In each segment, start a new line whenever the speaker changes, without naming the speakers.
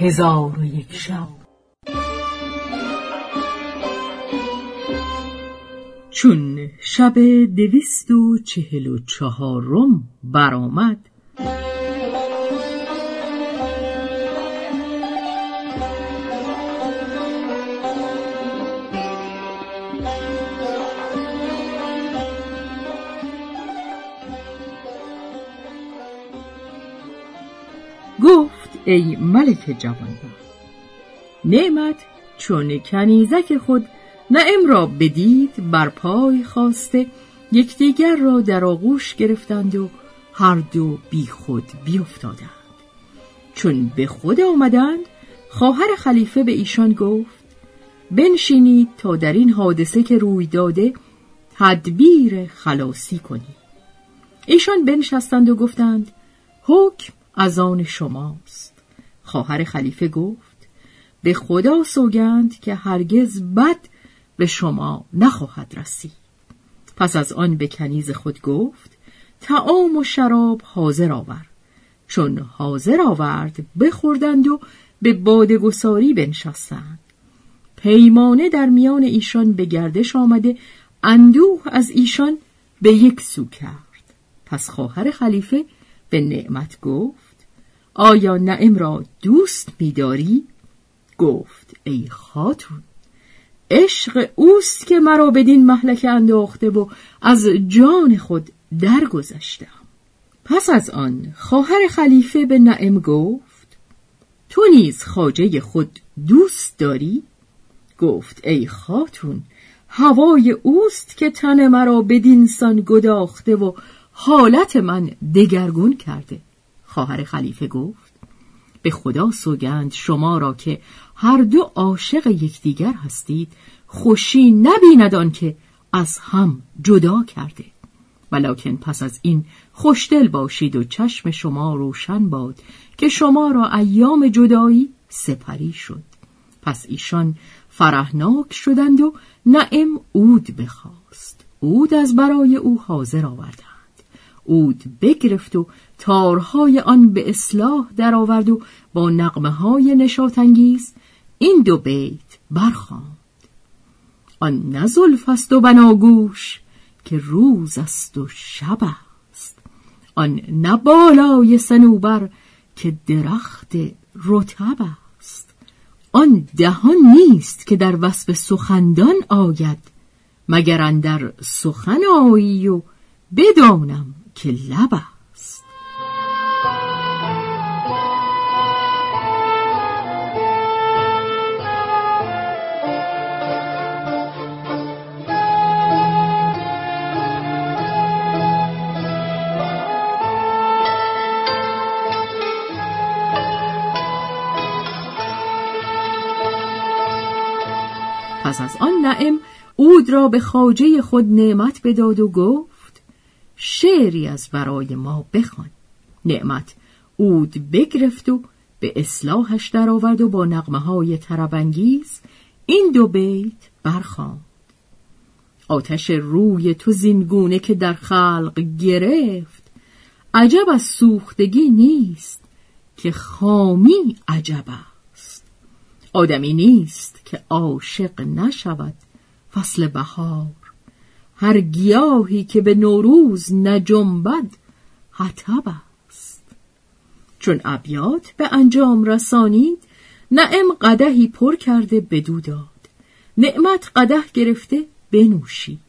هزار و یک شب. چون شب دویست و چهل و چهارم برآمد ای ملک جوانبخت. نعمت چون کنیزک خود نعم را بدید بر پای خواسته یکدیگر را در آغوش گرفتند و هر دو بی خود بیافتادند. چون به خود آمدند خواهر خلیفه به ایشان گفت بنشینید تا در این حادثه که روی داده تدبیر خلاصی کنید. ایشان بنشستند و گفتند حکم از آن شماست. خواهر خلیفه گفت به خدا سوگند که هرگز بد به شما نخواهد رسید. پس از آن به کنیز خود گفت تعام و شراب حاضر آور. چون حاضر آورد بخوردند و به بادگساری بنشستند. پیمانه در میان ایشان به گردش آمده اندوه از ایشان به یک سو کرد. پس خواهر خلیفه به نعمت گفت آیا نعم را دوست می‌داری؟ گفت ای خاتون عشق اوست که مرا بدین محلک انداخته و از جان خود درگذشتم پس از آن خواهر خلیفه به نعم گفت تو نیز خاجه خود دوست داری؟ گفت ای خاتون هوای اوست که تن مرا بدین سان گداخته و حالت من دگرگون کرده خواهر خلیفه گفت به خدا سوگند شما را که هر دو عاشق یکدیگر هستید خوشی نبیند که از هم جدا کرده. ولکن پس از این خوشدل باشید و چشم شما روشن باد که شما را ایام جدایی سپری شد. پس ایشان فرهناک شدند و نعم اود بخواست. اود از برای او حاضر آوردند. اود بگرفت و تارهای آن به اصلاح درآورد و با نقمه های نشاتانگیز این دو بیت برخواند آن نه زلف است و بناگوش که روز است و شب است. آن نه بالای سنوبر که درخت رطب است. آن دهان نیست که در وصف سخندان آید مگر اندر سخن آیی و بدانم که لب پس از آن نعم اود را به خاجه خود نعمت بداد و گفت شعری از برای ما بخوان. نعمت اود بگرفت و به اصلاحش درآورد و با نقمه های ترابنگیز این دو بیت برخواند. آتش روی تو زینگونه که در خلق گرفت عجب از سوختگی نیست که خامی عجب است. آدمی نیست که عاشق نشود فصل بهار. هر گیاهی که به نوروز نجنبد حتب است. چون ابیات به انجام رسانید نعم قدهی پر کرده بدو داد نعمت قده گرفته بنوشید.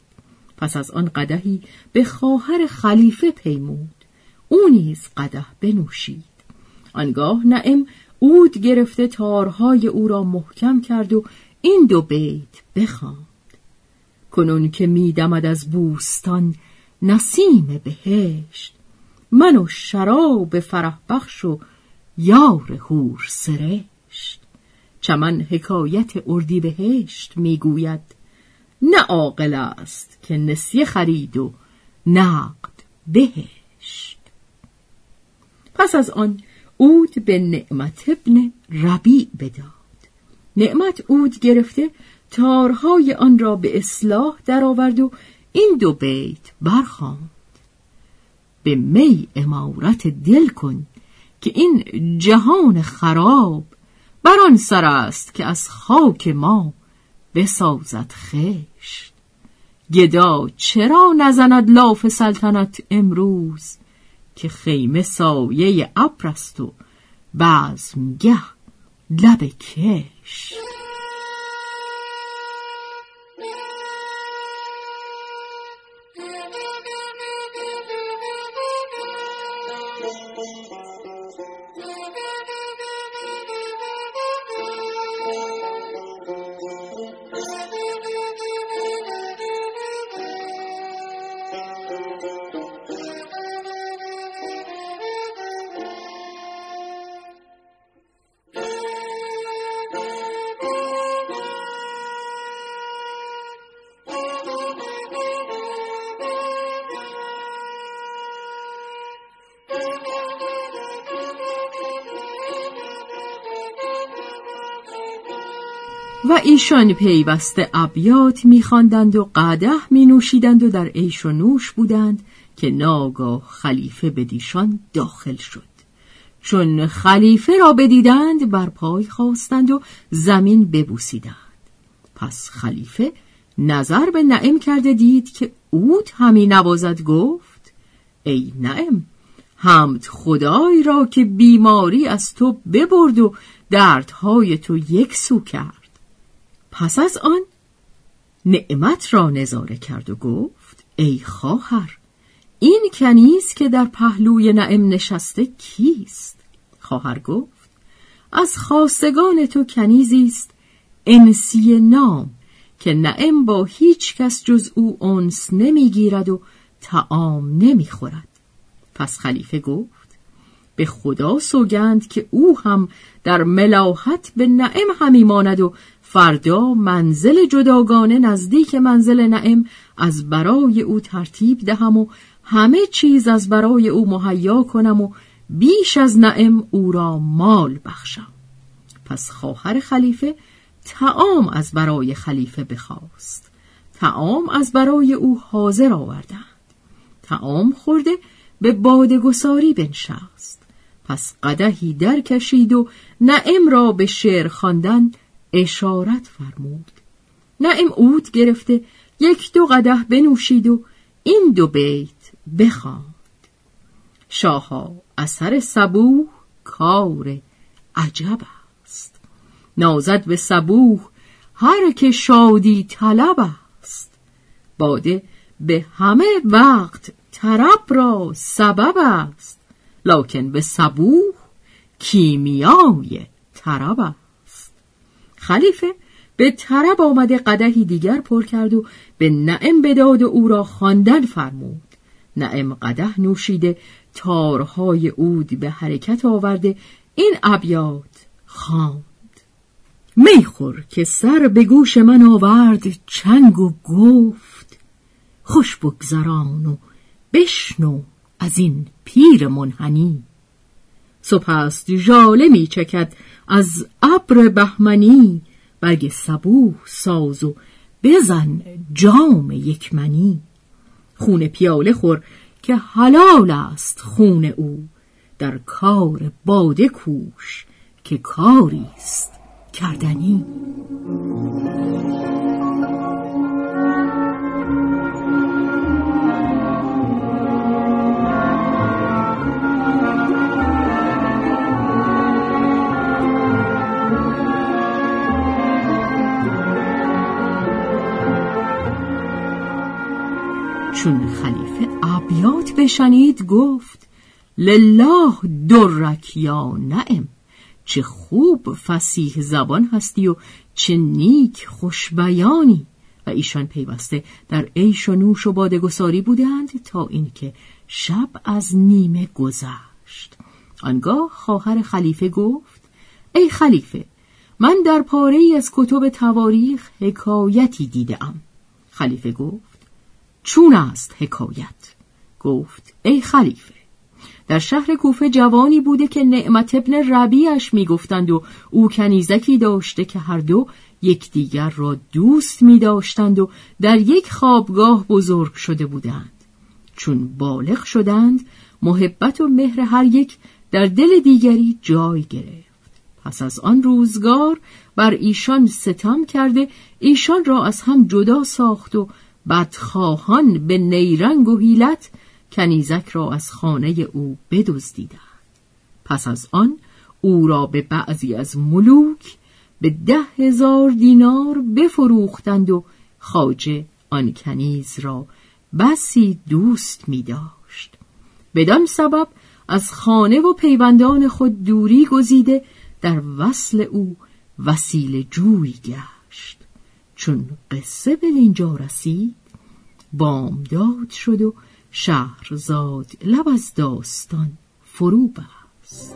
پس از آن قدهی به خواهر خلیفه پیمود او نیز قده بنوشید. آنگاه نعم اود گرفته تارهای او را محکم کرد و این دو بیت بخواند. کنون که میدمد از بوستان نسیم بهشت. من و شراب فرح بخش و یار هور سرشت. چمن حکایت اردی بهشت می‌گوید نه عاقل است که نسیه خرید و نقد بهشت. پس از آن اود به نعمت ابن ربیع بداد. نعمت اود گرفته تارهای آن را به اصلاح درآورد و این دو بیت برخواند به می امارت دل کن که این جهان خراب بر آن سر است که از خاک ما بسازد خشت. گدا چرا نزند لاف سلطنت امروز که خیمه سایه ابر است و بزمگه لب کش Thank you. و ایشان پیوسته ابیات میخواندند و قده می نوشیدند و در عیش و نوش بودند که ناگاه خلیفه به دیشان داخل شد. چون خلیفه را بدیدند بر پای خواستند و زمین ببوسیدند. پس خلیفه نظر به نعیم کرده دید که اود همی نوازد گفت ای نعیم حمد خدای را که بیماری از تو ببرد و دردهای تو یک سو کرد. پس از آن نعمت را نظاره کرد و گفت ای خواهر این کنیز که در پهلوی نعم نشسته کیست؟ خواهر گفت از خواستگان تو کنیزی است انسی نام که نعم با هیچ کس جز او انس نمی‌گیرد و تعام نمی‌خورد. پس خلیفه گفت به خدا سوگند که او هم در ملاحت به نعم همی ماند و فردا منزل جداگانه نزدیک منزل نعم از برای او ترتیب دهم و همه چیز از برای او مهیا کنم و بیش از نعم او را مال بخشم. پس خواهر خلیفه تعام از برای خلیفه بخواست. تعام از برای او حاضر آوردند. تعام خورده به بادگساری بنشست. پس قدهی در کشید و نعم را به شعر خواندن اشارت فرمود. نعیم اود گرفته یک دو قده بنوشید و این دو بیت بخواند. شاها اثر صبوح کار عجب است. نازد به صبوح هر که شادی طلب است. باده به همه وقت طرب را سبب است. لکن به صبوح کیمیای طرب است. خلیفه به طرب آمده قدهی دیگر پر کرد و به نعم بداد و او را خواندن فرمود. نعم قده نوشیده تارهای اود به حرکت آورده این ابیات خواند. میخور که سر به گوش من آورد چنگ و گفت خوش بگذران و بشنو از این پیر منحنی. سپست جاله می چکد از ابر بهمنی. برگ صبوح ساز و بزن جام یکمنی. خون پیاله خور که حلال است خون او. در کار باده کوش که کاری است کردنی. چون خلیفه ابیات بشنید گفت لله درک یا نعم چه خوب فسیح زبان هستی و چه نیک خوش بیانی و ایشان پیوسته در عیش و نوش و بادگساری بودند تا اینکه شب از نیمه گذشت. آنگاه خواهر خلیفه گفت ای خلیفه من در پاره ای از کتب تواریخ حکایتی دیدم خلیفه گفت چون است حکایت. گفت ای خلیفه در شهر کوفه جوانی بوده که نعمت ابن ربیعش می‌گفتند و او کنیزکی داشته که هر دو یکدیگر را دوست می داشتند و در یک خوابگاه بزرگ شده بودند. چون بالغ شدند محبت و مهر هر یک در دل دیگری جای گرفت. پس از آن روزگار بر ایشان ستم کرده ایشان را از هم جدا ساخت و بدخواهان به نیرنگ و حیلت کنیزک را از خانه او بدزدیدند. پس از آن او را به بعضی از ملوک به ده هزار دینار بفروختند و خاجه آن کنیز را بسی دوست می داشت بدان سبب از خانه و پیوندان خود دوری گزیده در وصل او وسیله جوی گشت. چون قصه به اینجا رسید بامداد شد و شهرزاد لب از داستان فرو بست.